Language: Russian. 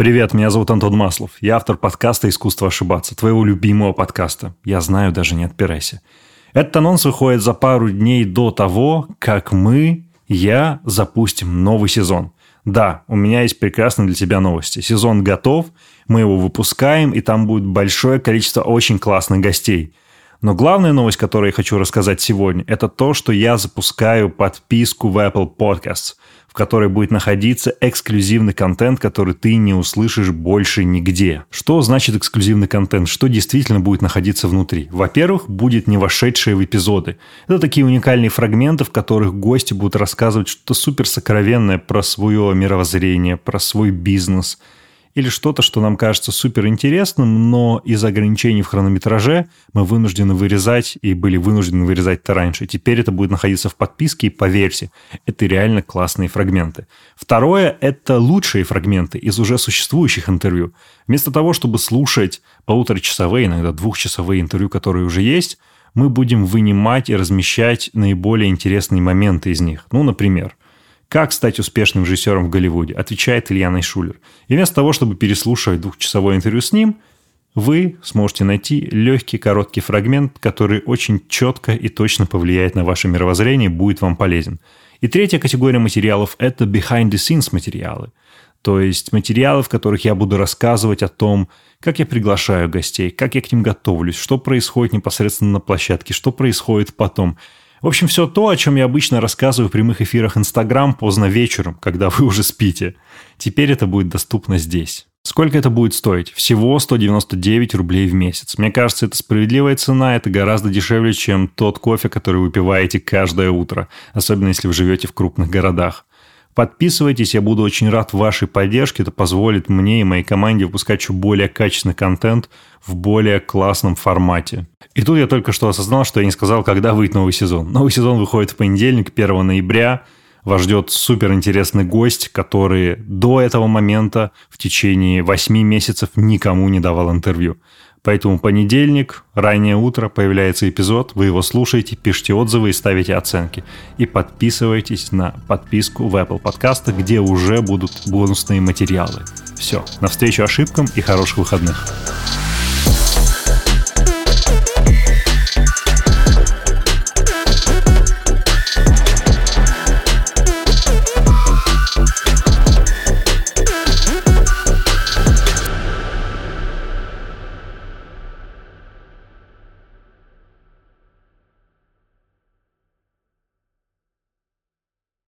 Привет, меня зовут Антон Маслов. Я автор подкаста «Искусство ошибаться», твоего любимого подкаста. Я знаю, даже не отпирайся. Этот анонс выходит за пару дней до того, как мы, я, запустим новый сезон. Да, у меня есть прекрасные для тебя новости. Сезон готов, мы его выпускаем, и там будет большое количество очень классных гостей. Но главная новость, которую я хочу рассказать сегодня, это то, что я запускаю подписку в Apple Podcasts – в которой будет находиться эксклюзивный контент, который ты не услышишь больше нигде. Что значит эксклюзивный контент? Что действительно будет находиться внутри? Во-первых, будет не вошедшие в эпизоды. Это такие уникальные фрагменты, в которых гости будут рассказывать что-то супер сокровенное про свое мировоззрение, про свой бизнес – или что-то, что нам кажется супер интересным, но из ограничений в хронометраже мы вынуждены вырезать и были вынуждены вырезать это раньше. Теперь это будет находиться в подписке, и поверьте, это реально классные фрагменты. Второе – это лучшие фрагменты из уже существующих интервью. Вместо того, чтобы слушать полуторачасовые, иногда двухчасовые интервью, которые уже есть, мы будем вынимать и размещать наиболее интересные моменты из них. Ну, например, как стать успешным режиссером в Голливуде? Отвечает Илья Найшулер. И вместо того, чтобы переслушивать двухчасовое интервью с ним, вы сможете найти легкий короткий фрагмент, который очень четко и точно повлияет на ваше мировоззрение, будет вам полезен. И третья категория материалов – это behind-the-scenes материалы. То есть материалы, в которых я буду рассказывать о том, как я приглашаю гостей, как я к ним готовлюсь, что происходит непосредственно на площадке, что происходит потом – в общем, все то, о чем я обычно рассказываю в прямых эфирах Инстаграм поздно вечером, когда вы уже спите. Теперь это будет доступно здесь. Сколько это будет стоить? Всего 199 рублей в месяц. Мне кажется, это справедливая цена, это гораздо дешевле, чем тот кофе, который вы пиваете каждое утро, особенно если вы живете в крупных городах. Подписывайтесь, я буду очень рад вашей поддержке. Это позволит мне и моей команде выпускать еще более качественный контент в более классном формате. И тут я только что осознал, что я не сказал, когда выйдет новый сезон. Новый сезон выходит в понедельник, 1 ноября. Вас ждет супер интересный гость, который до этого момента в течение 8 месяцев никому не давал интервью. Поэтому понедельник, раннее утро, появляется эпизод, вы его слушаете, пишите отзывы и ставите оценки. И подписывайтесь на подписку в Apple подкастах, где уже будут бонусные материалы. Все, навстречу ошибкам и хороших выходных.